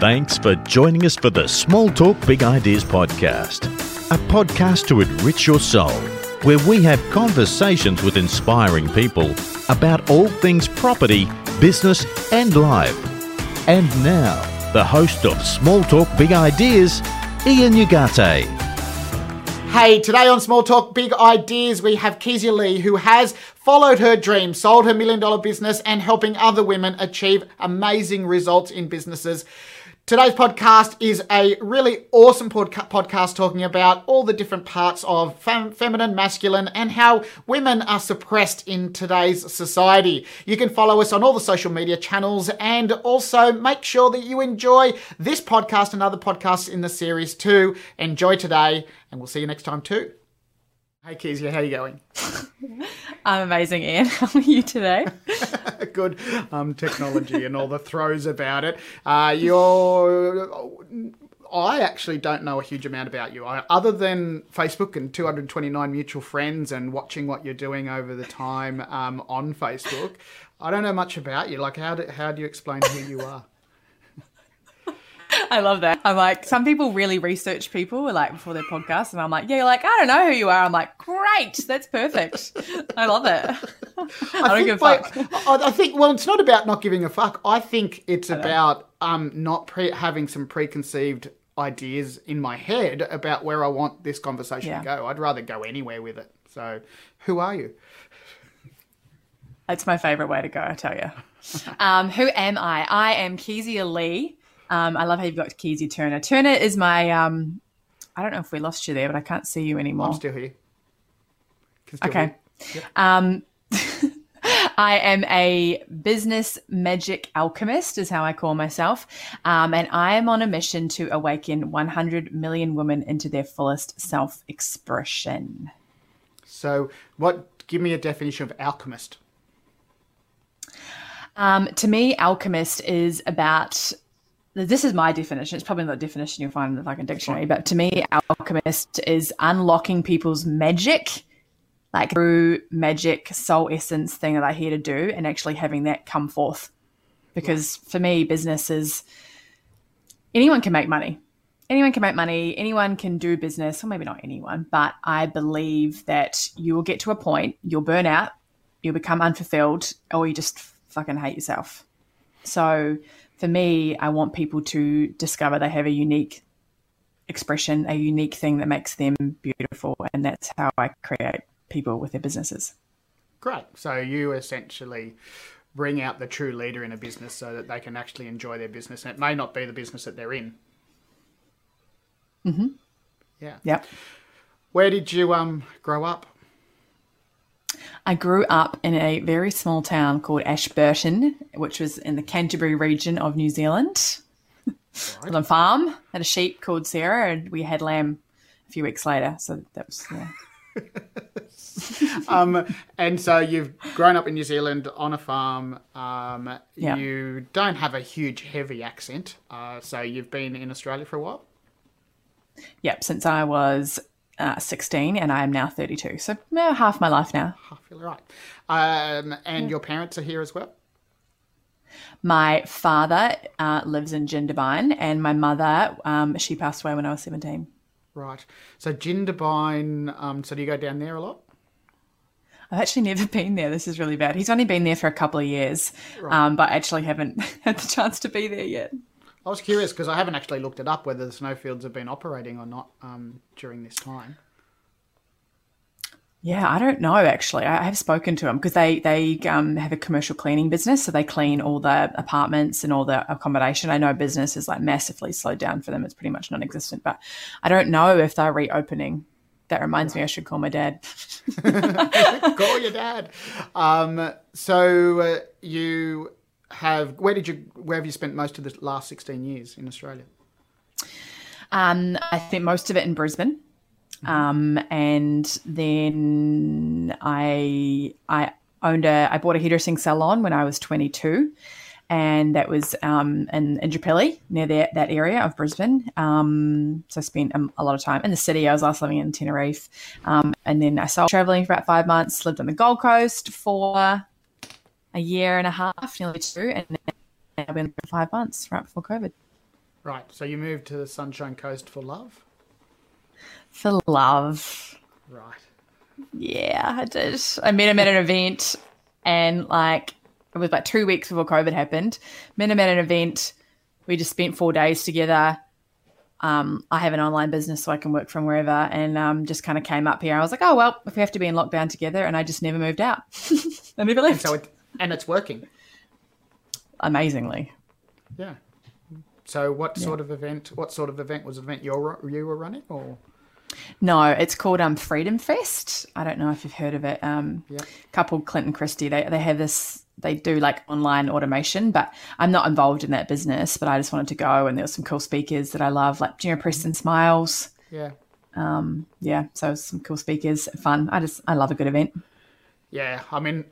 Thanks for joining us for the Small Talk Big Ideas podcast, a podcast to enrich your soul, where we have conversations with inspiring people about all things property, business, and life. And now, the host of Small Talk Big Ideas, Ian Ugarte. Hey, today on Small Talk Big Ideas, we have Kezia Lee, who has followed her dream, sold her million dollar business, and helping other women achieve amazing results in businesses. Today's podcast is a really awesome podca- podcast talking about all the different parts of fem- feminine, masculine, and how women are suppressed in today's society. You can follow us on all the social media channels and also make sure that you enjoy this podcast and other podcasts in the series too. Enjoy today, and we'll see you next time too. Hey Kezia, how are you going? I'm amazing, Ian. How are you today? Good um, technology and all the throws about it. Uh, you're. I actually don't know a huge amount about you, I, other than Facebook and 229 mutual friends and watching what you're doing over the time um, on Facebook. I don't know much about you. Like, how do, how do you explain who you are? I love that. I'm like, some people really research people like before their podcast, and I'm like, yeah, you're like, I don't know who you are. I'm like, great, that's perfect. I love it. I, don't give a by- fuck. I, I think. Well, it's not about not giving a fuck. I think it's about um not pre- having some preconceived ideas in my head about where I want this conversation Yeah. to go. I'd rather go anywhere with it. So, who are you? It's my favorite way to go, I tell you. Um, who am I? I am Kezia Lee. Um, I love how you've got Kezia Turner. Turner is my. Um, I don't know if we lost you there, but I can't see you anymore. I'm still here. Still Okay. hear. Um, I am a business magic alchemist, is how I call myself. Um, and I am on a mission to awaken 100 million women into their fullest self expression. So, what? Give me a definition of alchemist. Um, to me, alchemist is about. This is my definition. It's probably not the definition you'll find in the fucking dictionary, but to me, alchemist is unlocking people's magic, like through magic soul essence thing that I here to do, and actually having that come forth. Because for me, business is anyone can make money. Anyone can make money. Anyone can do business. Well, maybe not anyone, but I believe that you will get to a point, you'll burn out, you'll become unfulfilled, or you just fucking hate yourself. So for me, I want people to discover they have a unique expression, a unique thing that makes them beautiful. And that's how I create people with their businesses. Great. So you essentially bring out the true leader in a business so that they can actually enjoy their business. And it may not be the business that they're in. Mm-hmm. Yeah. Yep. Where did you um grow up? I grew up in a very small town called Ashburton, which was in the Canterbury region of New Zealand. On a farm, had a sheep called Sarah, and we had lamb a few weeks later. So that was yeah. Um, and so you've grown up in New Zealand on a farm. Um, Yeah. You don't have a huge, heavy accent. Uh, so you've been in Australia for a while. Yep, since I was uh, 16 and I am now 32. So uh, half my life now. I feel right. Um, and your parents are here as well. My father uh, lives in Jindabyne and my mother, um, she passed away when I was 17. Right. So Jindabyne. Um, so do you go down there a lot? I've actually never been there. This is really bad. He's only been there for a couple of years, um, but I actually haven't had the chance to be there yet. I was curious because I haven't actually looked it up whether the snowfields have been operating or not um, during this time. Yeah, I don't know actually. I have spoken to them because they they um, have a commercial cleaning business, so they clean all the apartments and all the accommodation. I know business is like massively slowed down for them; it's pretty much non-existent. But I don't know if they're reopening. That reminds me, I should call my dad. Call your dad. Um, so uh, you have where did you where have you spent most of the last sixteen years in Australia? Um, I spent most of it in Brisbane, um, and then I I owned a I bought a hairdressing salon when I was 22, and that was um, in Indooroopilly near that that area of Brisbane. Um, so I spent um, a lot of time in the city. I was last living in Teneriffe, um, and then I started traveling for about five months. Lived on the Gold Coast for a year and a half, nearly two, and then I've been there for five months right before COVID. Right. So you moved to the Sunshine Coast for love? For love. Right. Yeah, I did. I met him at an event and like it was about two weeks before COVID happened. Met him at an event. We just spent four days together. Um, I have an online business, so I can work from wherever, and um, just kind of came up here. I was like, oh well, if we have to be in lockdown together, and I just never moved out. I never left. And so it, and it's working. Amazingly. Yeah. So what sort of event? What sort of event was it? Event you were you were running or? No, it's called um, Freedom Fest. I don't know if you've heard of it. Um, Yeah. couple Clinton Christie, they they have this. They do like online automation, but I'm not involved in that business. But I just wanted to go, and there were some cool speakers that I love, like Gina Preston Smiles. Yeah. Um, Yeah, so some cool speakers, fun. I just I love a good event. Yeah, I mean,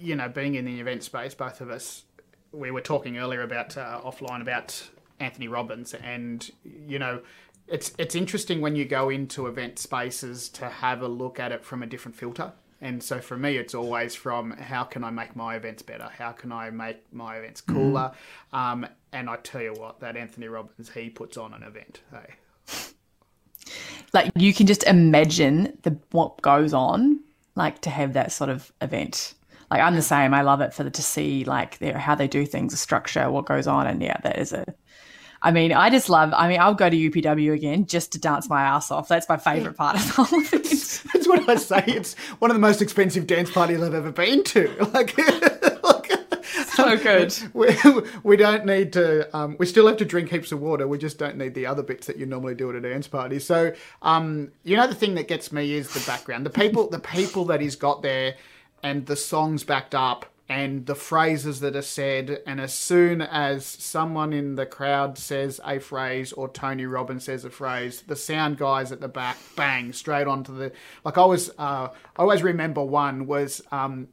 you know, being in the event space, both of us, we were talking earlier about uh, offline about Anthony Robbins, and you know, it's it's interesting when you go into event spaces to have a look at it from a different filter. And so for me, it's always from how can I make my events better? How can I make my events cooler? Um, and I tell you what, that Anthony Robbins, he puts on an event. Hey. Like you can just imagine the what goes on, like to have that sort of event. Like I'm the same. I love it for the, to see like their how they do things, the structure, what goes on, and yeah, that is a. I mean, I just love. I mean, I'll go to UPW again just to dance my ass off. That's my favorite part of the whole event. That's what I say. It's one of the most expensive dance parties I've ever been to. Like, like so good. we, we don't need to. Um, we still have to drink heaps of water. We just don't need the other bits that you normally do at a dance party. So, um, you know, the thing that gets me is the background. The people, the people that he's got there, and the songs backed up, and the phrases that are said. And as soon as someone in the crowd says a phrase or Tony Robbins says a phrase, the sound guys at the back bang straight onto the. Like I was, uh, I always remember one was. Um,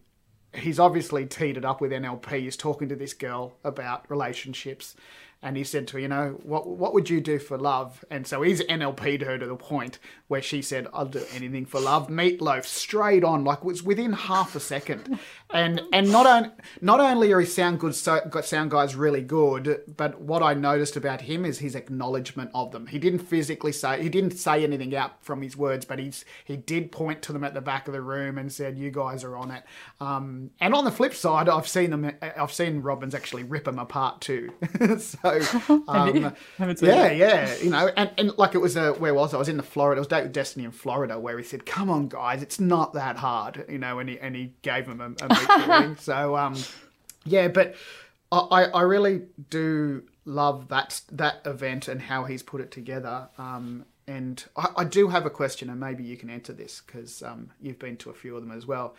he's obviously teed it up with NLP. He's talking to this girl about relationships. And he said to her, you know, what what would you do for love? And so he's NLP'd her to the point where she said, I'll do anything for love. Meatloaf straight on, like it was within half a second. And and not on, not only are his sound good so, got sound guys really good, but what I noticed about him is his acknowledgement of them. He didn't physically say he didn't say anything out from his words, but he's he did point to them at the back of the room and said, "You guys are on it." Um, and on the flip side, I've seen them. I've seen Robbins actually rip them apart too. so um, yeah, yeah, you know, and, and like it was a where was I? I was in the Florida. It was Date with Destiny in Florida, where he said, "Come on, guys, it's not that hard," you know, and he and he gave them a, a. So um, yeah, but I, I I really do love that that event and how he's put it together. Um, and I, I do have a question, and maybe you can answer this because um, you've been to a few of them as well.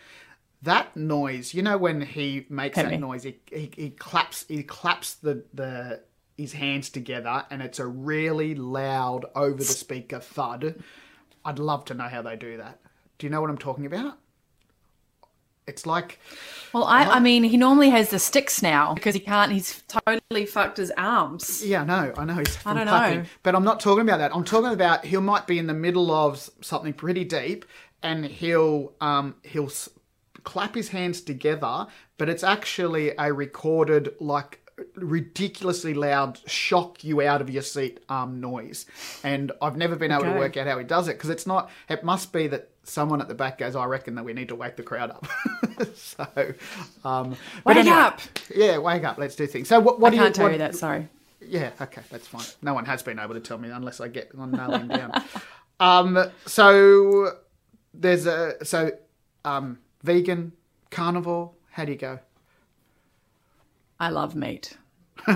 That noise, you know, when he makes Hit that me. noise, he, he, he claps he claps the the his hands together, and it's a really loud over the speaker thud. I'd love to know how they do that. Do you know what I'm talking about? It's like Well, I, I mean, he normally has the sticks now because he can't. He's totally fucked his arms. Yeah, no, I know. He's from don't clapping, know. But I'm not talking about that. I'm talking about he might be in the middle of something pretty deep, and he'll um he'll clap his hands together, but it's actually a recorded like ridiculously loud shock you out of your seat um noise and i've never been able to work out how he does it because it's not it must be that someone at the back goes i reckon that we need to wake the crowd up so um Wake anyway, up! yeah wake up let's do things so what, what I do can't you tell what, you that. Sorry. yeah, okay, that's fine. No one has been able to tell me unless I get on nail him down. um, so there's a so um, vegan carnivore. How do you go? I love meat.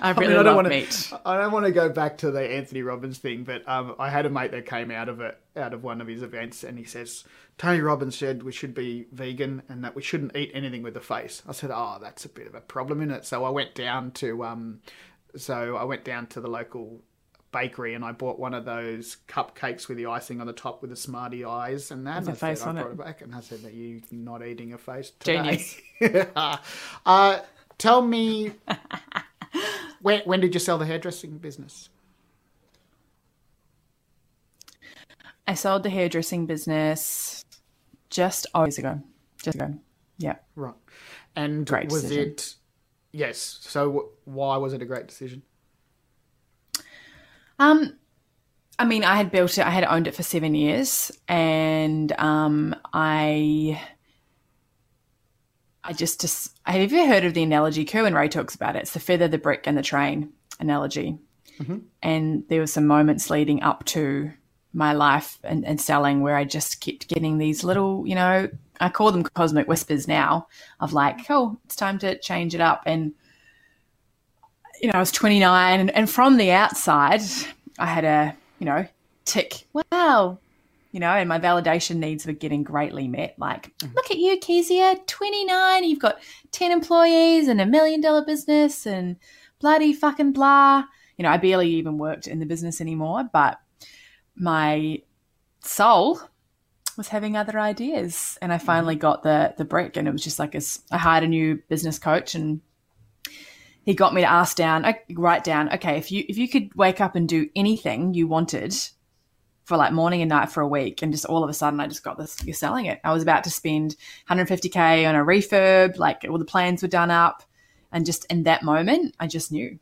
I really I don't love wanna- meat. I don't want to go back to the Anthony Robbins thing, but um, I had a mate that came out of it, out of one of his events, and he says Tony Robbins said we should be vegan and that we shouldn't eat anything with a face. I said, oh, that's a bit of a problem, in it? So I went down to um, so I went down to the local bakery and I bought one of those cupcakes with the icing on the top with the smarty eyes and that. And I face said, on I brought it back and I said that you not eating a face today. Genius. uh, tell me, when, when did you sell the hairdressing business? I sold the hairdressing business just years ago. Just ago. Yeah. Right. And Great was decision. it Yes. So why was it a great decision? Um, I mean, I had built it. I had owned it for seven years, and um, I, I just, just, have you ever heard of the analogy? Kerwin Rae talks about it. It's the feather, the brick, and the train analogy. Mm-hmm. And there were some moments leading up to my life and, and selling where I just kept getting these little, you know, I call them cosmic whispers now of like, oh, it's time to change it up. And, you know, I was 29 and, and from the outside, I had a, you know, tick, wow, you know, and my validation needs were getting greatly met. Like, mm-hmm. look at you, Kezia, 29, you've got 10 employees and a million dollar business and bloody fucking blah. You know, I barely even worked in the business anymore, but my soul was having other ideas. And I finally mm-hmm. got the the brick, and it was just like a, I hired a new business coach, and he got me to ask down, write down, okay, if you if you could wake up and do anything you wanted for like morning and night for a week, and just all of a sudden I just got this, you're selling it. I was about to spend 150k on a refurb, like all the plans were done up, and just in that moment, I just knew,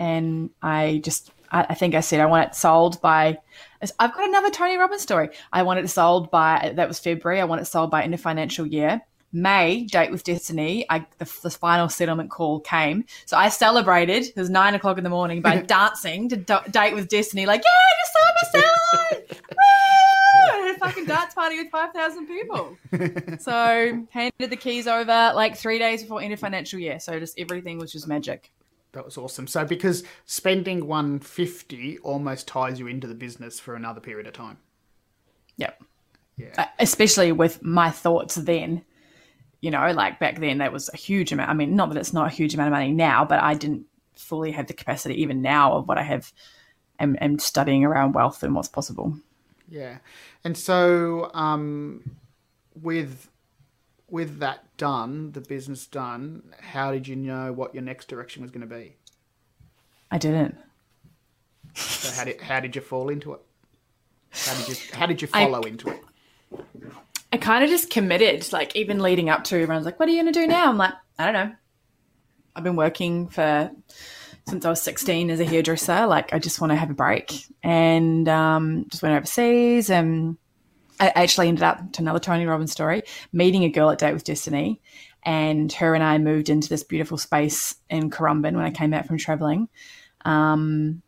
and I just I, think I said I want it sold by. I've got another Tony Robbins story. I want it sold by that was February. I want it sold by end of financial year. May, date with Destiny, I, the, the, final settlement call came. So I celebrated, it was nine o'clock in the morning, by dancing to d- date with Destiny, like, yeah, I just sold my salon! Woo! I had a fucking dance party with 5,000 people. so handed the keys over like three days before end of financial year. So just everything was just magic. That was awesome. So because spending 150 almost ties you into the business for another period of time. Yep. Yeah. Uh, especially with my thoughts then you know, like back then that was a huge amount. I mean, not that it's not a huge amount of money now, but I didn't fully have the capacity even now of what I have and, and studying around wealth and what's possible. Yeah. And so um, with with that done, the business done, how did you know what your next direction was going to be? I didn't. So how did how did you fall into it? How did you how did you follow I, into it? I kind of just committed, like even leading up to everyone's like, what are you going to do now? I'm like, I don't know. I've been working for since I was 16 as a hairdresser. Like, I just want to have a break and um, just went overseas. And I actually ended up to another Tony Robbins story, meeting a girl at Date with Destiny. And her and I moved into this beautiful space in Currumbin when I came back from traveling. Um,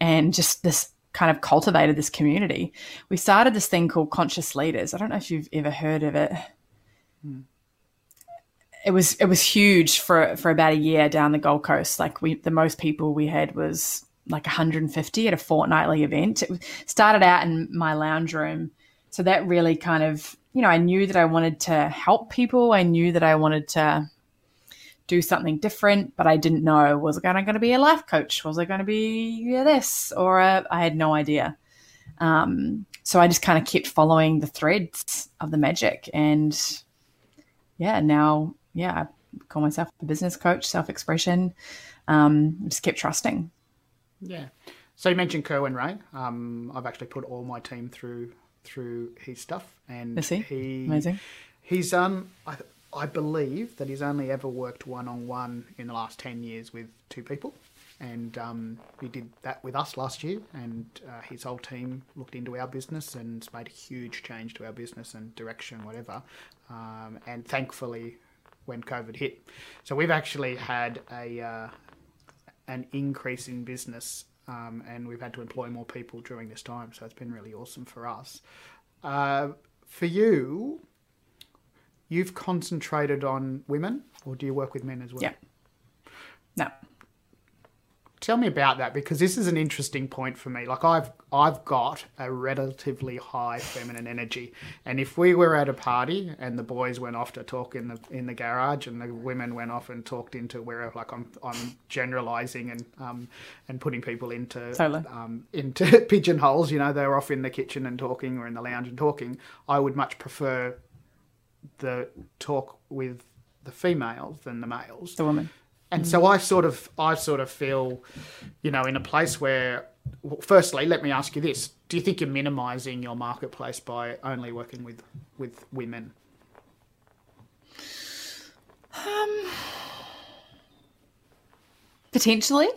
and just this kind of cultivated this community. We started this thing called Conscious Leaders. I don't know if you've ever heard of it. It was it was huge for for about a year down the Gold Coast. Like we, the most people we had was like 150 at a fortnightly event. It started out in my lounge room, so that really kind of you know I knew that I wanted to help people. I knew that I wanted to do something different, but I didn't know was I going to be a life coach? Was I going to be this? Or a, I had no idea. Um, so I just kind of kept following the threads of the magic. And yeah, now, yeah, I call myself a business coach, self expression. Um, just kept trusting. Yeah. So you mentioned Kerwin Rae. Um, I've actually put all my team through through his stuff, and he? he amazing. He's um, I, I believe that he's only ever worked one on one in the last 10 years with two people. And um, he did that with us last year, and uh, his whole team looked into our business and made a huge change to our business and direction, whatever. Um, and thankfully, when COVID hit, so we've actually had a uh, an increase in business, um, and we've had to employ more people during this time. So it's been really awesome for us. Uh, for you, you've concentrated on women, or do you work with men as well? Yeah. No. Tell me about that because this is an interesting point for me. Like I've I've got a relatively high feminine energy, and if we were at a party and the boys went off to talk in the in the garage and the women went off and talked into where like I'm I'm generalizing and um and putting people into totally. um into pigeonholes. You know, they're off in the kitchen and talking or in the lounge and talking. I would much prefer the talk with the females than the males. The woman. And so I sort of I sort of feel, you know, in a place where well, firstly, let me ask you this. Do you think you're minimizing your marketplace by only working with with women? Um Potentially.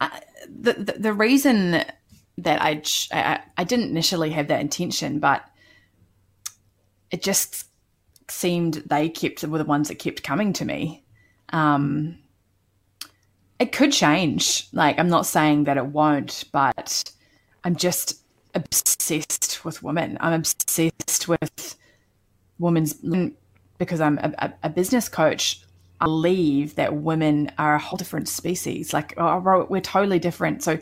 I, the, the, the reason that I, I I didn't initially have that intention, but it just seemed they kept were the ones that kept coming to me. Um, it could change. Like I'm not saying that it won't, but I'm just obsessed with women. I'm obsessed with women's because I'm a, a business coach. I believe that women are a whole different species. Like oh, we're totally different. So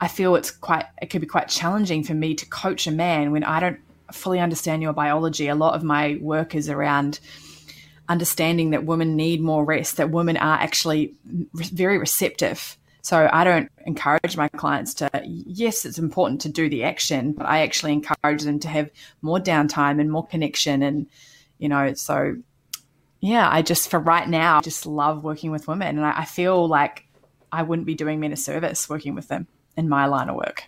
I feel it's quite it could be quite challenging for me to coach a man when I don't fully understand your biology. A lot of my work is around understanding that women need more rest, that women are actually very receptive. So I don't encourage my clients to, yes, it's important to do the action, but I actually encourage them to have more downtime and more connection. And, you know, so yeah, I just, for right now, I just love working with women. And I, I feel like I wouldn't be doing men a service working with them in my line of work.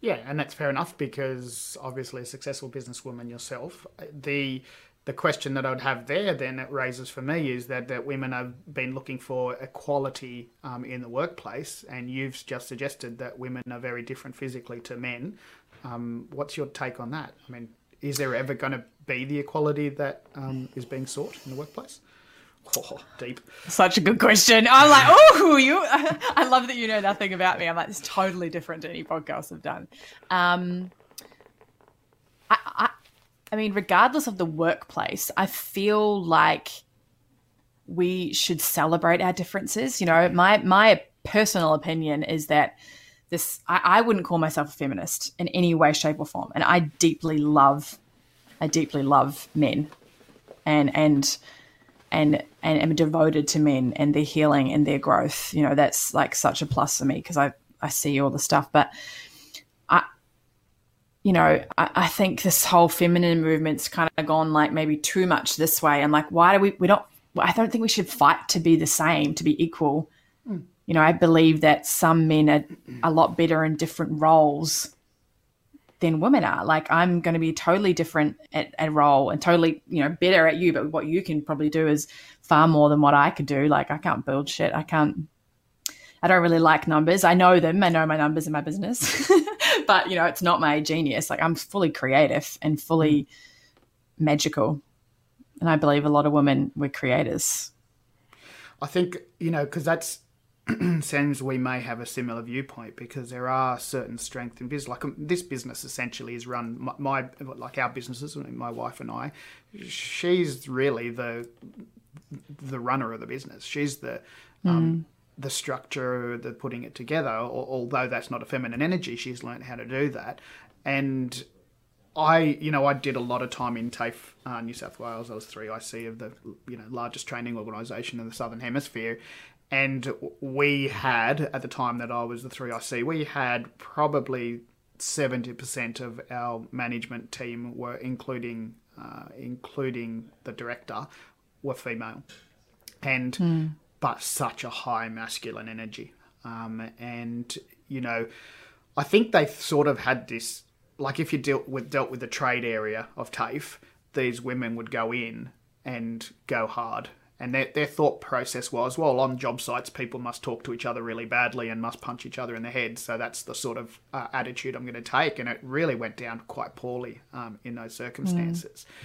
Yeah, and that's fair enough because obviously a successful businesswoman yourself, the the question that I'd have there then it raises for me is that, that women have been looking for equality um, in the workplace, and you've just suggested that women are very different physically to men. Um, what's your take on that? I mean, is there ever going to be the equality that um, is being sought in the workplace? Oh, deep. Such a good question. I'm like, oh, you. I love that you know nothing about me. I'm like, it's totally different to any podcast I've done. Um, I, I, I mean, regardless of the workplace, I feel like we should celebrate our differences. You know, my my personal opinion is that this I, I wouldn't call myself a feminist in any way, shape, or form, and I deeply love, I deeply love men, and and and and am devoted to men and their healing and their growth. You know, that's like such a plus for me because I I see all the stuff. But I, you know, I, I think this whole feminine movement's kind of gone like maybe too much this way. And like, why do we we don't? I don't think we should fight to be the same, to be equal. Mm. You know, I believe that some men are a lot better in different roles than women are. Like I'm going to be totally different at a role and totally, you know, better at you. But what you can probably do is far more than what I could do. Like I can't build shit. I can't. I don't really like numbers. I know them. I know my numbers in my business, but you know, it's not my genius. Like I'm fully creative and fully mm. magical, and I believe a lot of women were creators. I think you know because that's seems we may have a similar viewpoint because there are certain strengths in business. Like um, this business essentially is run my, my, like our businesses. My wife and I, she's really the the runner of the business. She's the mm. um, the structure, the putting it together. Although that's not a feminine energy, she's learned how to do that. And I, you know, I did a lot of time in TAFE, uh, New South Wales. I was 3IC of the, you know, largest training organisation in the Southern Hemisphere, and we had at the time that I was the 3IC, we had probably 70% of our management team were including uh, including the director were female and mm. but such a high masculine energy um, and you know I think they sort of had this like if you dealt with dealt with the trade area of TAFE these women would go in and go hard and their, their thought process was, well, on job sites, people must talk to each other really badly and must punch each other in the head. So that's the sort of uh, attitude I'm going to take. And it really went down quite poorly um, in those circumstances. Mm.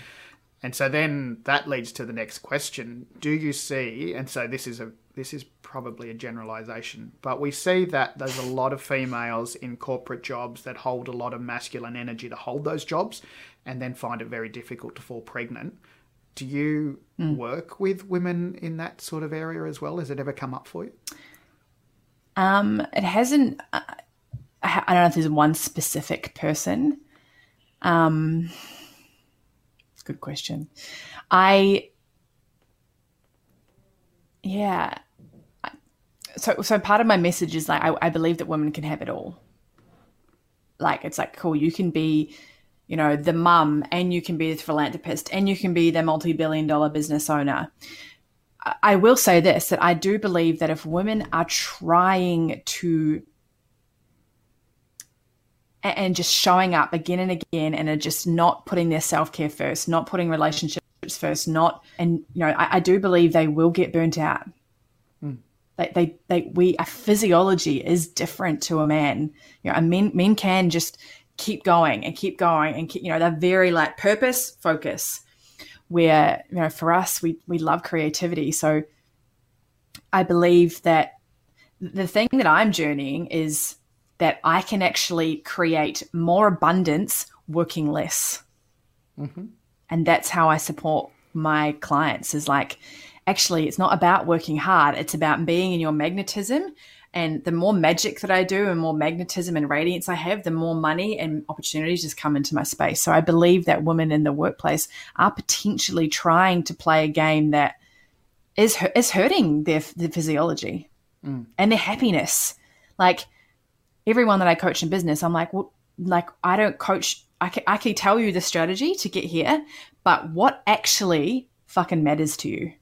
And so then that leads to the next question: Do you see? And so this is a this is probably a generalization, but we see that there's a lot of females in corporate jobs that hold a lot of masculine energy to hold those jobs, and then find it very difficult to fall pregnant do you mm. work with women in that sort of area as well? Has it ever come up for you? Um, it hasn't. Uh, I don't know if there's one specific person. Um, good question. I, yeah. So, so part of my message is like I, I believe that women can have it all. Like it's like cool. You can be you know, the mum, and you can be the philanthropist, and you can be the multi billion dollar business owner. I will say this that I do believe that if women are trying to and just showing up again and again and are just not putting their self care first, not putting relationships first, not, and, you know, I, I, do believe they will get burnt out. Mm. Like they, they, we, a physiology is different to a man. You know, a men, men can just keep going and keep going and keep, you know, they're very like purpose focus. Where you know, for us, we we love creativity. So I believe that the thing that I'm journeying is that I can actually create more abundance working less. Mm-hmm. And that's how I support my clients is like, actually, it's not about working hard. It's about being in your magnetism. And the more magic that I do and more magnetism and radiance I have, the more money and opportunities just come into my space. So I believe that women in the workplace are potentially trying to play a game that is, is hurting their, their physiology mm. and their happiness. Like everyone that I coach in business, I'm like, well, like I don't coach. I can, I can tell you the strategy to get here, but what actually fucking matters to you?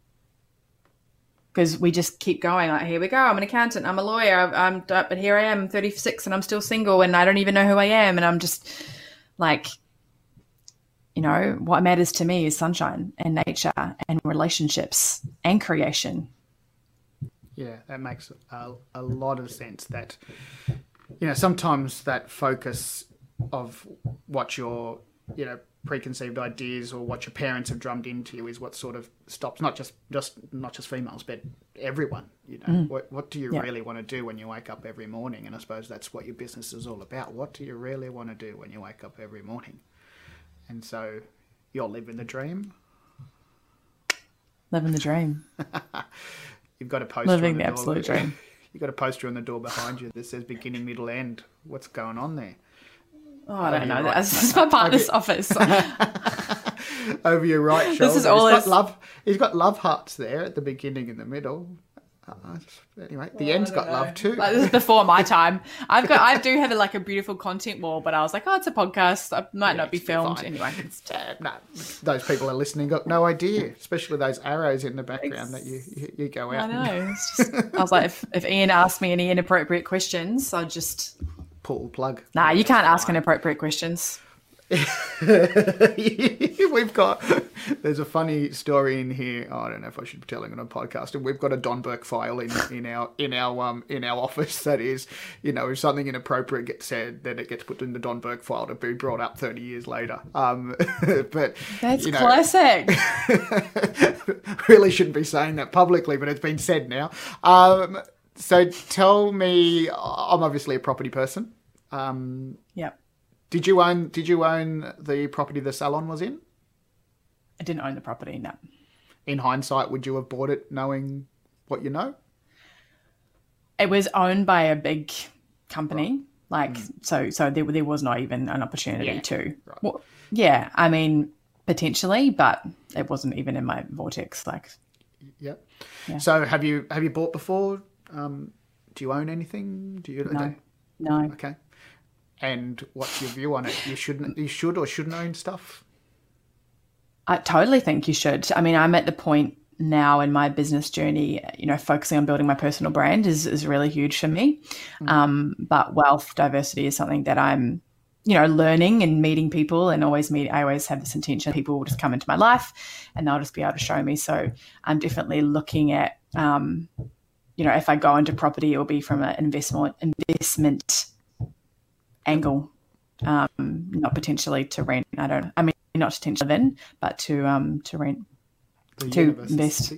Because we just keep going. Like, here we go. I'm an accountant. I'm a lawyer. I'm, but here I am, 36, and I'm still single, and I don't even know who I am, and I'm just like, you know, what matters to me is sunshine and nature and relationships and creation. Yeah, that makes a, a lot of sense. That you know, sometimes that focus of what your, you know, preconceived ideas or what your parents have drummed into you is what sort of stops not just just not just females but everyone you know mm. what, what do you yeah. really want to do when you wake up every morning and i suppose that's what your business is all about what do you really want to do when you wake up every morning and so you're living the dream living the dream you've got a poster living the, the absolute dream You've got a poster on the door behind you that says beginning, middle, end. What's going on there? Oh, I don't know. Right, That's my partner's office. Over your right shoulder. This is all he's got love. He's got love hearts there at the beginning and the middle. Uh, anyway, the well, end's got know. love too. Like, this is before my time. I've got, I do have a, like a beautiful content wall, but I was like, oh, it's a podcast. I might yeah, not be filmed fine. anyway. Uh, no, those people are listening got no idea, especially those arrows in the background that you, you, you go out. I know. Just, I was like, if, if Ian asked me any inappropriate questions, I'd just plug. Nah, you can't ask inappropriate questions. we've got there's a funny story in here. Oh, I don't know if I should be telling it on a podcast. And we've got a Don Burke file in, in our in our um in our office that is, you know, if something inappropriate gets said, then it gets put in the Don Burke file to be brought up thirty years later. Um, but that's you know, classic. really shouldn't be saying that publicly, but it's been said now. Um, so tell me, I'm obviously a property person. Um, yep did you own Did you own the property the salon was in? I didn't own the property. No. In hindsight, would you have bought it knowing what you know? It was owned by a big company. Right. Like mm. so, so there there was not even an opportunity yeah. to. Right. Well, yeah, I mean potentially, but it wasn't even in my vortex. Like, yep. Yeah. So have you have you bought before? Um, do you own anything? Do you? No. No. Okay. And what's your view on it? You shouldn't, you should or shouldn't own stuff. I totally think you should. I mean, I'm at the point now in my business journey, you know, focusing on building my personal brand is, is really huge for me. Mm-hmm. Um, but wealth diversity is something that I'm, you know, learning and meeting people and always meet. I always have this intention people will just come into my life and they'll just be able to show me. So I'm definitely looking at, um, you know, if I go into property, it will be from an investment investment angle, um, not potentially to rent. I don't. I mean, not potentially live in, but to um to rent. The to invest.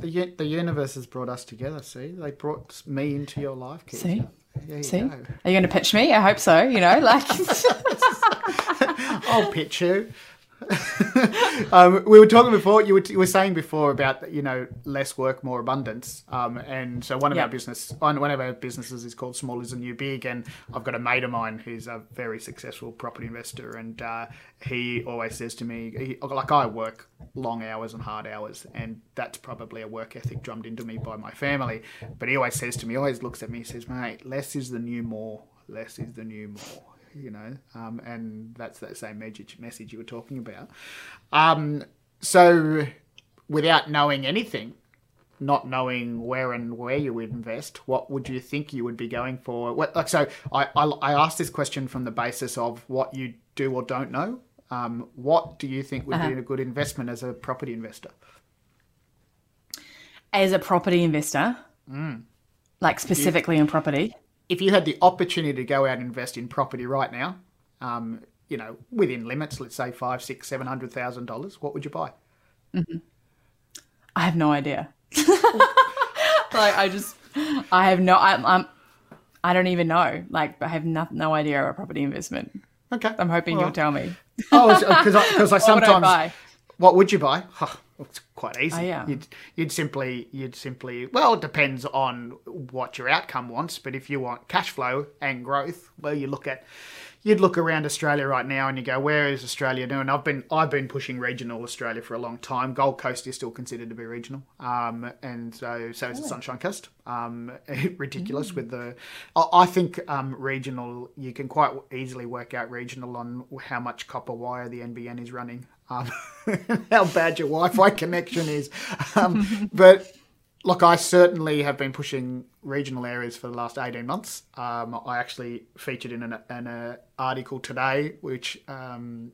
The, the, universe has brought us together. See, they brought me into your life. Keith. See, you See, go. are you going to pitch me? I hope so. You know, like I'll pitch you. um, we were talking before. You were, you were saying before about you know less work, more abundance. Um, and so one of our business, one of our businesses is called Small is a New Big. And I've got a mate of mine who's a very successful property investor, and uh, he always says to me, he, like I work long hours and hard hours, and that's probably a work ethic drummed into me by my family. But he always says to me, always looks at me, he says, "Mate, less is the new more. Less is the new more." You know, um, and that's that same message you were talking about. Um, so, without knowing anything, not knowing where and where you would invest, what would you think you would be going for? What, like, so, I, I, I asked this question from the basis of what you do or don't know. Um, what do you think would uh-huh. be a good investment as a property investor? As a property investor, mm. like specifically in property. If you had the opportunity to go out and invest in property right now, um, you know, within limits, let's say five, six, seven hundred thousand dollars, what would you buy? I have no idea. like I just, I have no, I'm, I'm, I don't even know. Like I have no, no idea about property investment. Okay, I'm hoping All you'll tell me. Oh, because I, 'cause I What would I sometimes. buy? What would you buy? Huh, it's quite easy. Oh, yeah. You'd, you'd simply, you'd simply. Well, it depends on what your outcome wants. But if you want cash flow and growth, well, you look at, you'd look around Australia right now and you go, where is Australia doing? I've been, I've been pushing regional Australia for a long time. Gold Coast is still considered to be regional, um, and so so is the Sunshine Coast. Um, ridiculous with the. I, I think um, regional. You can quite easily work out regional on how much copper wire the NBN is running um, how bad your Wi-Fi connection is. Um, but look, I certainly have been pushing regional areas for the last eighteen months. Um, I actually featured in an, an uh, article today, which um,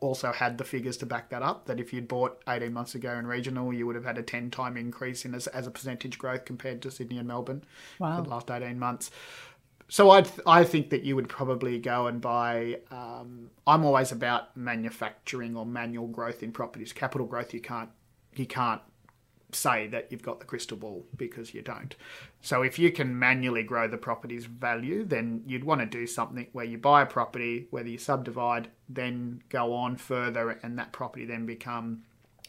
also had the figures to back that up. That if you'd bought eighteen months ago in regional, you would have had a ten time increase in as, as a percentage growth compared to Sydney and Melbourne Wow. for the last eighteen months. So I I think that you would probably go and buy. Um, I'm always about manufacturing or manual growth in properties. Capital growth you can't you can't say that you've got the crystal ball because you don't. So if you can manually grow the property's value, then you'd want to do something where you buy a property, whether you subdivide, then go on further, and that property then become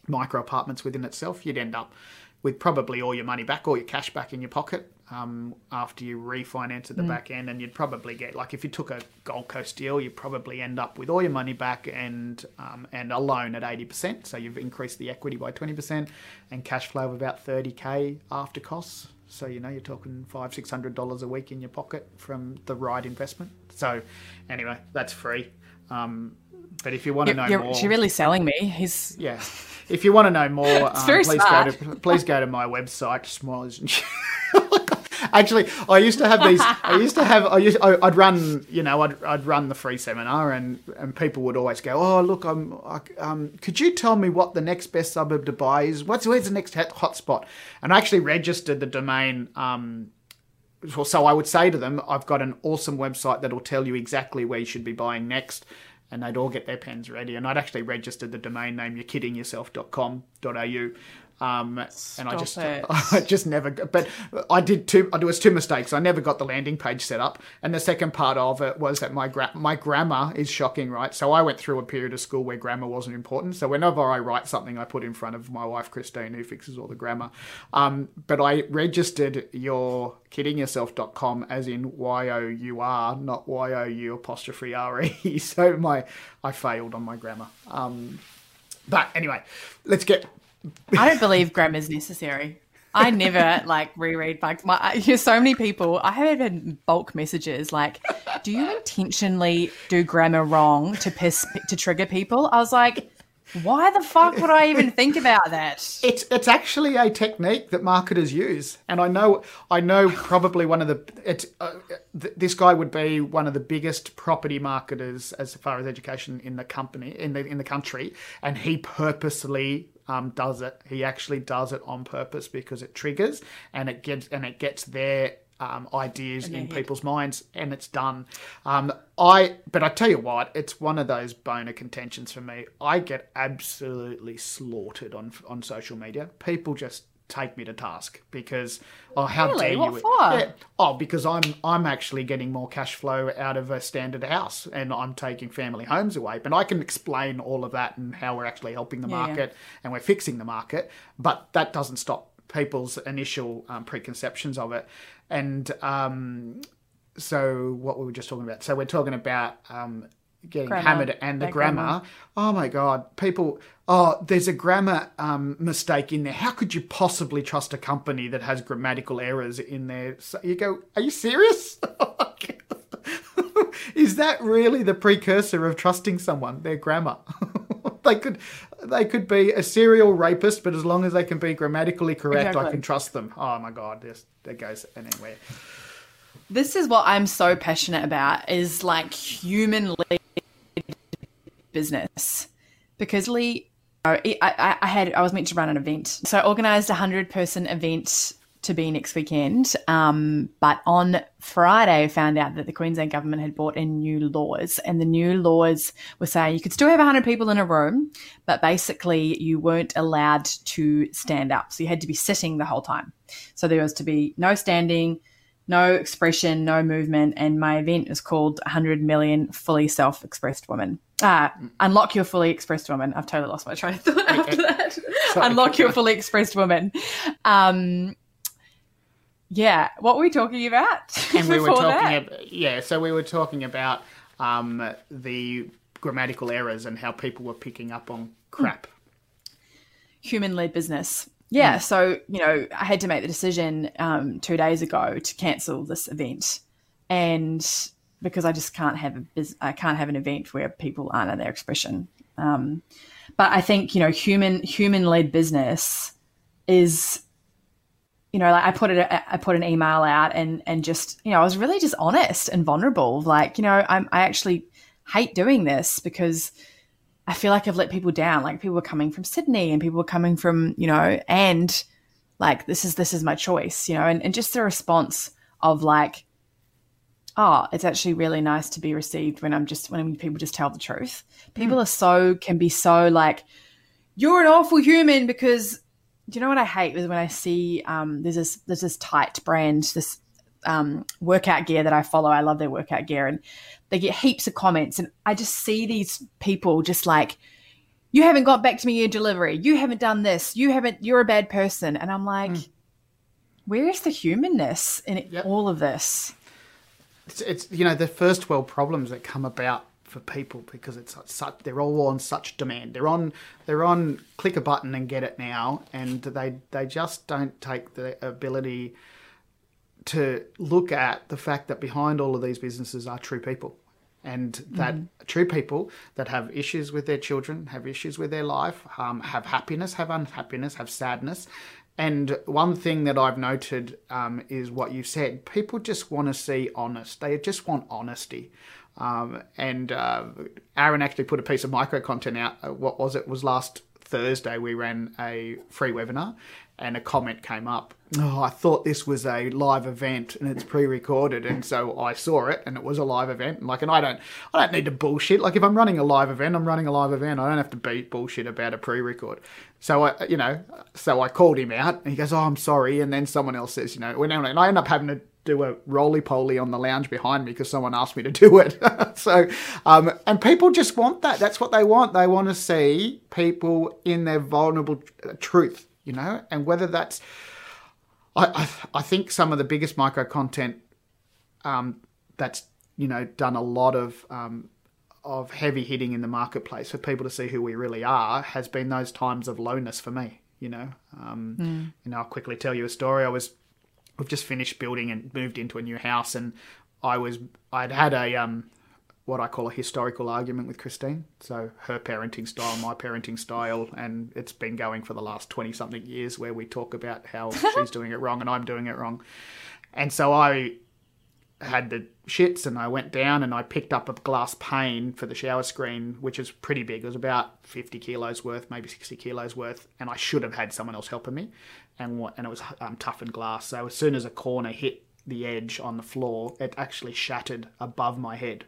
micro apartments within itself. You'd end up with probably all your money back, all your cash back in your pocket um, after you refinance at the back end, and you'd probably get like if you took a Gold Coast deal, you'd probably end up with all your money back and um, and a loan at eighty percent. So you've increased the equity by twenty percent, and cash flow of about thirty k after costs. So you know you're talking five six hundred dollars a week in your pocket from the right investment. So anyway, that's free. Um, but if you want to know You're, more, you're really selling me. He's yeah. If you want to know more, um, please smart. go to please go to my website, Smilers and Actually, I used to have these. I used to have. I used. I, I'd run. You know, I'd, I'd run the free seminar, and, and people would always go, "Oh, look, I'm. I, um, could you tell me what the next best suburb to buy is? What's where's the next hot hotspot?" And I actually registered the domain. Um, so I would say to them, I've got an awesome website that'll tell you exactly where you should be buying next. And they'd all get their pens ready. And I'd actually registered the domain name you'rekiddingyourself.com.au. Um, and I just, it. I just never, got- but I did two, there was two mistakes. I never got the landing page set up. And the second part of it was that my, gra- my grammar is shocking, right? So I went through a period of school where grammar wasn't important. So whenever I write something, I put in front of my wife, Christine, who fixes all the grammar. Um, but I registered your kiddingyourself.com as in Y-O-U-R, not Y-O-U apostrophe R-E. So my, I failed on my grammar. Um, but anyway, let's get I don't believe grammar is necessary. I never like reread like my. So many people. I have had bulk messages like, "Do you intentionally do grammar wrong to piss to trigger people?" I was like, "Why the fuck would I even think about that?" It's it's actually a technique that marketers use, and I know I know probably one of the it's uh, th- this guy would be one of the biggest property marketers as far as education in the company in the in the country, and he purposely um, does it. He actually does it on purpose because it triggers and it gets and it gets their um, ideas in people's minds, and it's done. Um, I but I tell you what, it's one of those bone of contentions for me. I get absolutely slaughtered on on social media. People just take me to task because oh how Really? dare What you for? Yeah. oh because i'm i'm actually getting more cash flow out of a standard house and i'm taking family homes away but i can explain all of that and how we're actually helping the Yeah, yeah. market and we're fixing the market but that doesn't stop people's initial um, preconceptions of it and um, so what we were just talking about so we're talking about um, getting Grammar. hammered and the grammar. grammar. Oh my god, people! Oh, there's a grammar um, mistake in there. How could you possibly trust a company that has grammatical errors in there? So you go, are you serious? Is that really the precursor of trusting someone? Their grammar. they could, they could be a serial rapist, but as long as they can be grammatically correct, I can trust them. Oh my god, this that goes anywhere. This is what I'm so passionate about is like human business because Lee, I, I, I had I was meant to run an event, so I organized a hundred person event to be next weekend. Um, but on Friday, I found out that the Queensland government had brought in new laws, and the new laws were saying you could still have 100 people in a room, but basically you weren't allowed to stand up. So you had to be sitting the whole time. So there was to be no standing, no expression, no movement. And my event is called 100 Million Fully Self Expressed Women. Uh, unlock your fully expressed woman. I've totally lost my train of thought after that. unlock your fully expressed woman. Um, yeah, what were we talking about? And we were talking yeah, so we were talking about um, the grammatical errors and how people were picking up on crap. human led business. Yeah, so you know, I had to make the decision um, two days ago to cancel this event, and because I just can't have a I can't have an event where people aren't at their expression. Um, but I think you know, human human led business is, you know, like I put it I put an email out and and just you know I was really just honest and vulnerable. Like you know, I'm I actually hate doing this because I feel like I've let people down. Like people were coming from Sydney and people were coming from, you know, and like this is this is my choice, you know, and, and just the response of like, oh, it's actually really nice to be received when I'm just when people just tell the truth. People are so can be so like, you're an awful human because do you know what I hate is when I see um there's this there's this tight brand, this um, workout gear that I follow. I love their workout gear, and they get heaps of comments. And I just see these people just like, "You haven't got back to me your delivery. You haven't done this. You haven't. You're a bad person." And I'm like, "Where is the humanness in Yep. all of this?" It's, it's you know the first world problems that come about for people because it's such, they're all on such demand. They're on they're on click a button and get it now, and they they just don't take the ability to look at the fact that behind all of these businesses are true people. And that true people that have issues with their children, have issues with their life, um, have happiness, have unhappiness, have sadness. And one thing that I've noted um, is what you said. People just want to see honest. They just want honesty. Um, and uh, Aaron actually put a piece of micro content out. Uh, what was it? it? Was last Thursday we ran a free webinar, and a comment came up. Oh, I thought this was a live event and it's pre-recorded, and so I saw it and it was a live event. Like, and I don't, I don't need to bullshit. Like, if I'm running a live event, I'm running a live event. I don't have to beat bullshit about a pre-record. So I, you know, so I called him out, and he goes, "Oh, I'm sorry," and then someone else says, "You know," and I end up having to do a roly poly on the lounge behind me because someone asked me to do it. so, um, and people just want that. That's what they want. They want to see people in their vulnerable uh, truth, you know, and whether that's, I, I, I think some of the biggest micro content um, that's you know done a lot of um, of heavy hitting in the marketplace for people to see who we really are has been those times of lowness for me. You know, um, you know, I'll quickly tell you a story. I was we've just finished building and moved into a new house, and I was I'd had a um, what I call a historical argument with Christine. So her parenting style, my parenting style, and it's been going for the last twenty something years, where we talk about how she's doing it wrong and I'm doing it wrong. And so I had the shits and I went down and I picked up a glass pane for the shower screen, which is pretty big. It was about 50 kilos worth, maybe 60 kilos worth. And I should have had someone else helping me. And what, and it was um, toughened glass. So as soon as a corner hit the edge on the floor, it actually shattered above my head.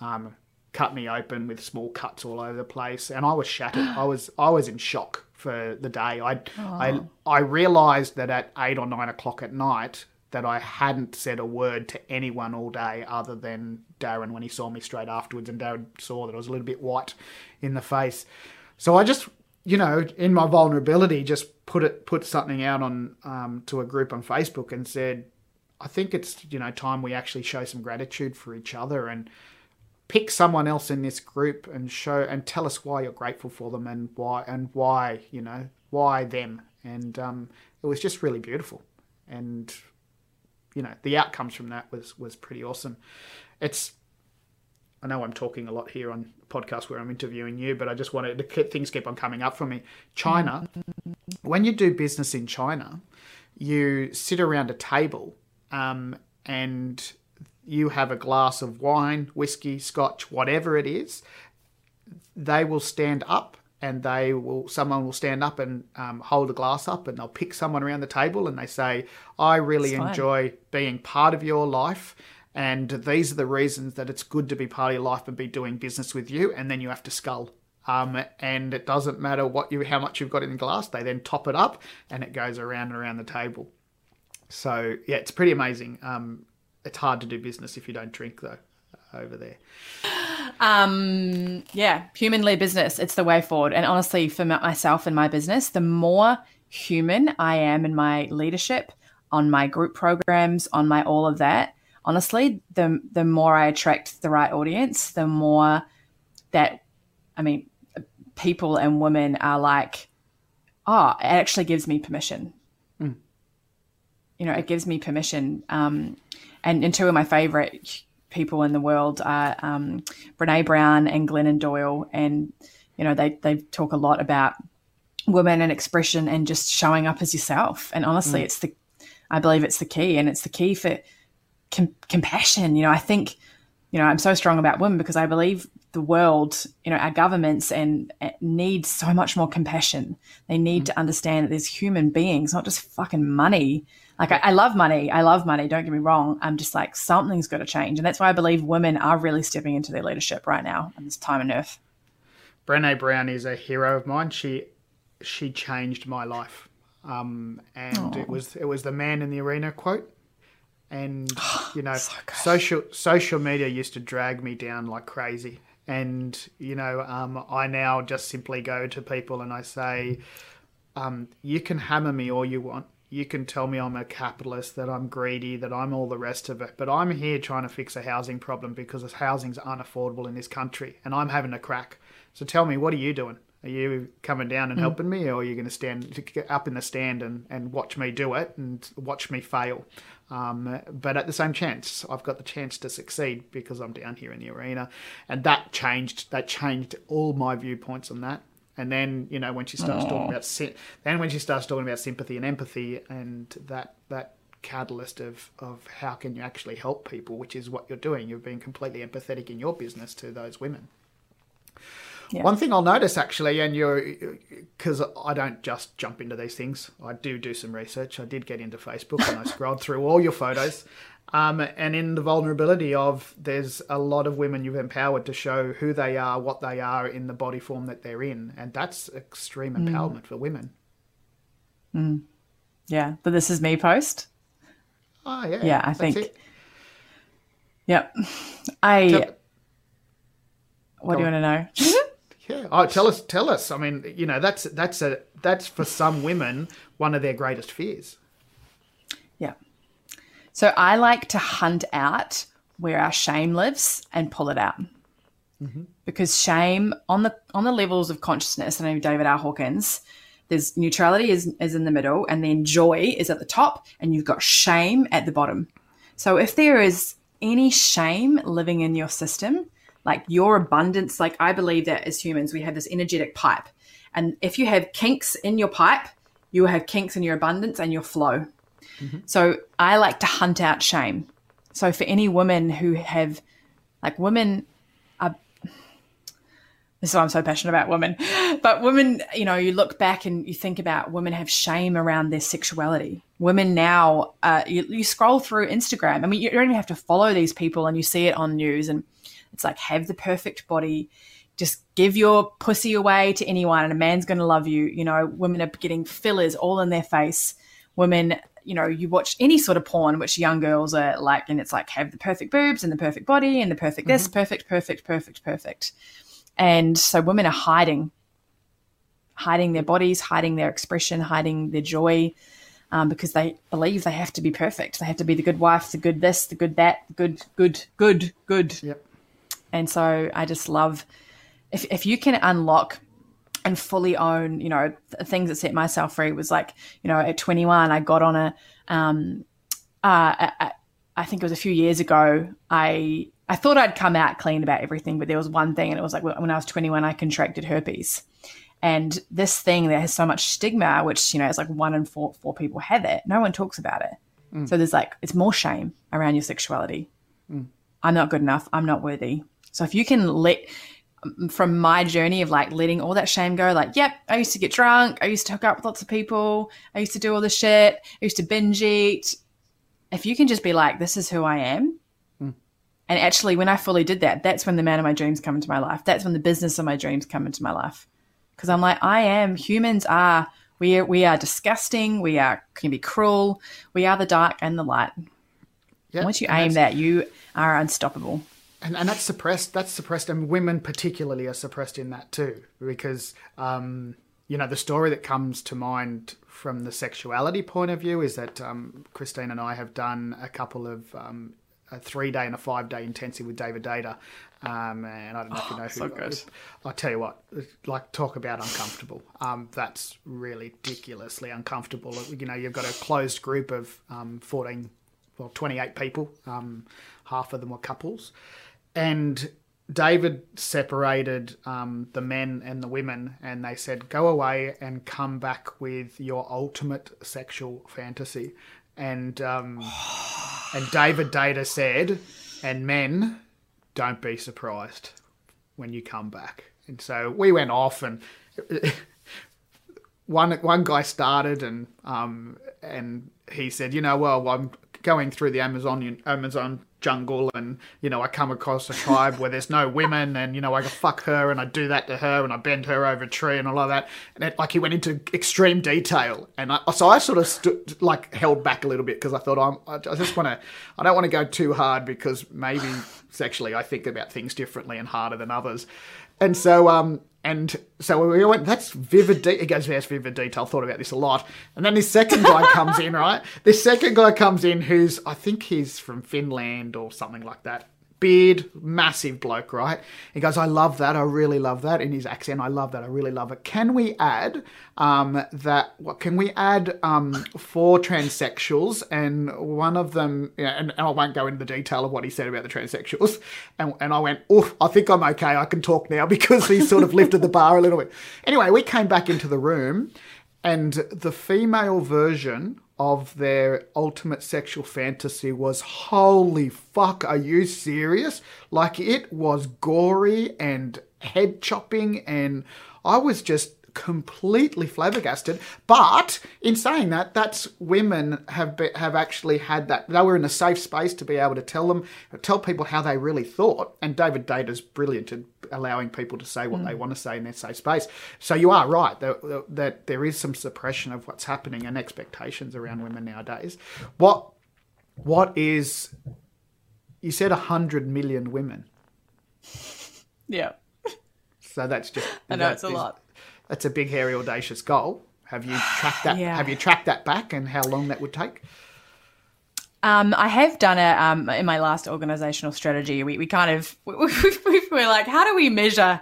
Um, cut me open with small cuts all over the place. And I was shattered. I was, I was in shock for the day. I, I, I realized that at eight or nine o'clock at night, that I hadn't said a word to anyone all day other than Darren when he saw me straight afterwards, and Darren saw that I was a little bit white in the face. So I just, you know, in my vulnerability, just put it put something out on um, to a group on Facebook and said, I think it's you know time we actually show some gratitude for each other and pick someone else in this group and show and tell us why you're grateful for them and why and why you know why them and um, it was just really beautiful and you know the outcomes from that was was pretty awesome. It's I know I'm talking a lot here on podcast where I'm interviewing you, but I just wanted to keep, things keep on coming up for me. China, when you do business in China, you sit around a table um, and you have a glass of wine, whiskey, scotch, whatever it is. They will stand up and they will someone will stand up and um, hold a glass up and they'll pick someone around the table and they say i really enjoy being part of your life and these are the reasons that it's good to be part of your life and be doing business with you and then you have to skull um, and it doesn't matter what you how much you've got in the glass they then top it up and it goes around and around the table. So yeah it's pretty amazing. Um, it's hard to do business if you don't drink though over there um, yeah, human led business. It's the way forward. And honestly, for myself and my business, the more human I am in my leadership, on my group programs, on my all of that, honestly, the the more I attract the right audience, the more that I mean, people and women are like, oh, it actually gives me permission. Mm. You know, it gives me permission. Um, and, and two of my favorite people in the world are um, Brene Brown and Glennon Doyle, and you know they they talk a lot about women and expression and just showing up as yourself. And honestly, mm. it's the I believe it's the key, and it's the key for com- compassion. You know, I think you know I'm so strong about women because I believe the world, you know, our governments and, and need so much more compassion. They need mm. to understand that there's human beings, not just fucking money like I, I, love money. I love money. Don't get me wrong. I'm just like something's got to change, and that's why I believe women are really stepping into their leadership right now in this time on earth. Brene Brown is a hero of mine. She she changed my life, um, and Aww. it was it was the man in the arena quote. And you know, so social social media used to drag me down like crazy. And you know, um, I now just simply go to people and I say, um, "You can hammer me all you want." You can tell me I'm a capitalist, that I'm greedy, that I'm all the rest of it. But I'm here trying to fix a housing problem because housing's unaffordable in this country and I'm having a crack. So tell me, what are you doing? Are you coming down and mm. helping me, or are you going to stand up in the stand and, and watch me do it and watch me fail? Um, but at the same chance, I've got the chance to succeed because I'm down here in the arena, and that changed. That changed all my viewpoints on that. And then you know when she starts Aww. talking about then when she starts talking about sympathy and empathy and that that catalyst of of how can you actually help people, which is what you're doing. You're being completely empathetic in your business to those women. Yeah. One thing I'll notice actually, and you're because I don't just jump into these things. I do do some research. I did get into Facebook and I scrolled through all your photos, um, and in the vulnerability of there's a lot of women you've empowered to show who they are, what they are in the body form that they're in, and that's extreme mm. empowerment for women. Mm. Yeah, but this is me post. Oh yeah, yeah. I think. It. Yep. I. Tell, what do you on. want to know? yeah. Oh, tell us. Tell us. I mean, you know, that's that's a that's for some women one of their greatest fears. So I like to hunt out where our shame lives and pull it out. Mm-hmm. Because shame on the on the levels of consciousness, I know David R. Hawkins, there's neutrality is, is in the middle, and then joy is at the top, and you've got shame at the bottom. So if there is any shame living in your system, like your abundance, like I believe that as humans, we have this energetic pipe. And if you have kinks in your pipe, you will have kinks in your abundance and your flow. Mm-hmm. So I like to hunt out shame. So for any women who have, like, women are. This is why I'm so passionate about women. But women, you know, you look back and you think about women have shame around their sexuality. Women now, uh, you, you scroll through Instagram. I mean, you don't even have to follow these people and you see it on news and it's like, have the perfect body just give your pussy away to anyone and a man's going to love you. You know, women are getting fillers all in their face. Women you know, you watch any sort of porn, which young girls are like, and it's like have the perfect boobs and the perfect body and the perfect this, mm-hmm. perfect, perfect, perfect, perfect. And so women are hiding, hiding their bodies, hiding their expression, hiding their joy, um, because they believe they have to be perfect. They have to be the good wife, the good this, the good that, the good, good, good, good. Yep. And so I just love if if you can unlock and fully own, you know, things that set myself free was like, you know, at 21, I got on a, um, uh, I, I think it was a few years ago. I I thought I'd come out clean about everything, but there was one thing, and it was like when I was 21, I contracted herpes, and this thing that has so much stigma, which you know, it's like one in four four people have it. No one talks about it. Mm. So there's like it's more shame around your sexuality. Mm. I'm not good enough. I'm not worthy. So if you can let from my journey of like letting all that shame go, like, yep, I used to get drunk. I used to hook up with lots of people. I used to do all this shit. I used to binge eat. If you can just be like, this is who I am. Hmm. And actually, when I fully did that, that's when the man of my dreams come into my life. That's when the business of my dreams come into my life. Because I'm like, I am, humans are, we are, we are disgusting. We are, can be cruel. We are the dark and the light. Yeah, Once you aim that, you are unstoppable. And, and that's suppressed that's suppressed and women particularly are suppressed in that too because um, you know the story that comes to mind from the sexuality point of view is that um, christine and i have done a couple of um, a three day and a five day intensive with david deida um, and i don't know if you know who so good. i'll tell you what like talk about uncomfortable. Um, that's really ridiculously uncomfortable. You know you've got a closed group of um, 14 well 28 people um, half of them were couples and David separated um, the men and the women, and they said, "Go away and come back with your ultimate sexual fantasy." And um, and David Deida said, "And men, don't be surprised when you come back." And so we went off, and one one guy started, and um, and he said, "You know, well, I'm going through the Amazon Amazon jungle and you know I come across a tribe where there's no women and you know I fuck her and I do that to her and I bend her over a tree and all of that. And it, like he went into extreme detail. And I, so I sort of like held back a little bit because I thought I'm I just want to I don't want to go too hard because maybe sexually I think about things differently and harder than others and so um and so we went, that's vivid. De- it goes, yes, vivid detail. Thought about this a lot. And then this second guy comes in, right? This second guy comes in who's, I think he's from Finland or something like that. Beard, massive bloke, right? He goes, I love that. I really love that. In his accent, I love that. I really love it. Can we add um, that? What can we add um, four transsexuals and one of them? Yeah, and, and I won't go into the detail of what he said about the transsexuals. And, and I went, oh, I think I'm okay. I can talk now because he sort of lifted the bar a little bit. Anyway, we came back into the room, and the female version of their ultimate sexual fantasy was holy fuck, are you serious? Like it was gory and head chopping, and I was just completely flabbergasted. But in saying that, that's women have be, have actually had that. They were in a safe space to be able to tell them, tell people how they really thought. And David Deida's brilliant at allowing people to say what they hmm. want to say in their safe space. So you are right that, that there is some suppression of what's happening and expectations around hmm. women nowadays. What what is you said hundred million women. Yeah. So that's just I know that it's a is- lot. That's a big, hairy, audacious goal. Have you tracked that? Yeah. Have you tracked that back and how long that would take? Um, I have done it um, in my last organizational strategy. We, we kind of we, we, we're like, how do we measure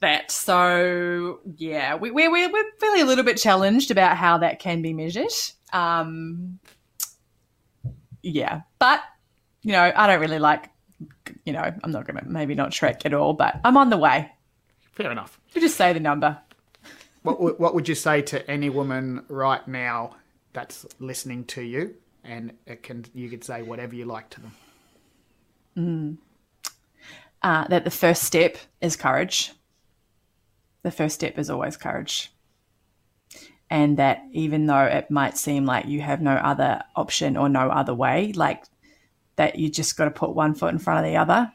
that? So yeah, we, we're we're we're feeling a little bit challenged about how that can be measured. Um, yeah, but you know, I don't really like. You know, I'm not gonna maybe not track at all, but I'm on the way. Fair enough. You just say the number. What what would you say to any woman right now that's listening to you, and it can you could say whatever you like to them. uh, that the first step is courage. The first step is always courage. And that even though it might seem like you have no other option or no other way, like that you just got to put one foot in front of the other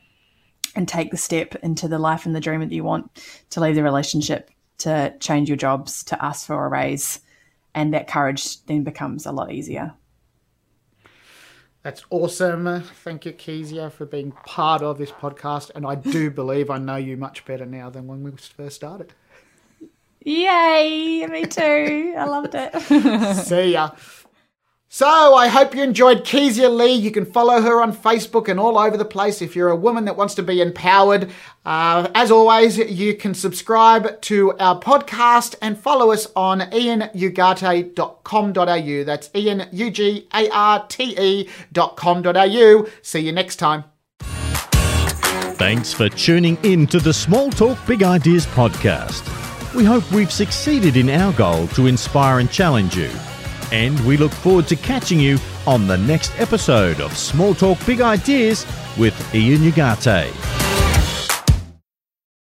and take the step into the life and the dream that you want to leave the relationship, to change your jobs, to ask for a raise. And that courage then becomes a lot easier. That's awesome. Thank you, Kezia, for being part of this podcast. And I do believe I know you much better now than when we first started. Yay! Me too. I loved it. See ya. So I hope you enjoyed Kezia Lee. You can follow her on Facebook and all over the place if you're a woman that wants to be empowered. Uh, as always, you can subscribe to our podcast and follow us on ianugarte.com.au. That's I-N-U-G-A-R-T-E dot com.au. See you next time. Thanks for tuning in to the Small Talk Big Ideas podcast. We hope we've succeeded in our goal to inspire and challenge you. And we look forward to catching you on the next episode of Small Talk Big Ideas with Ian Ugarte.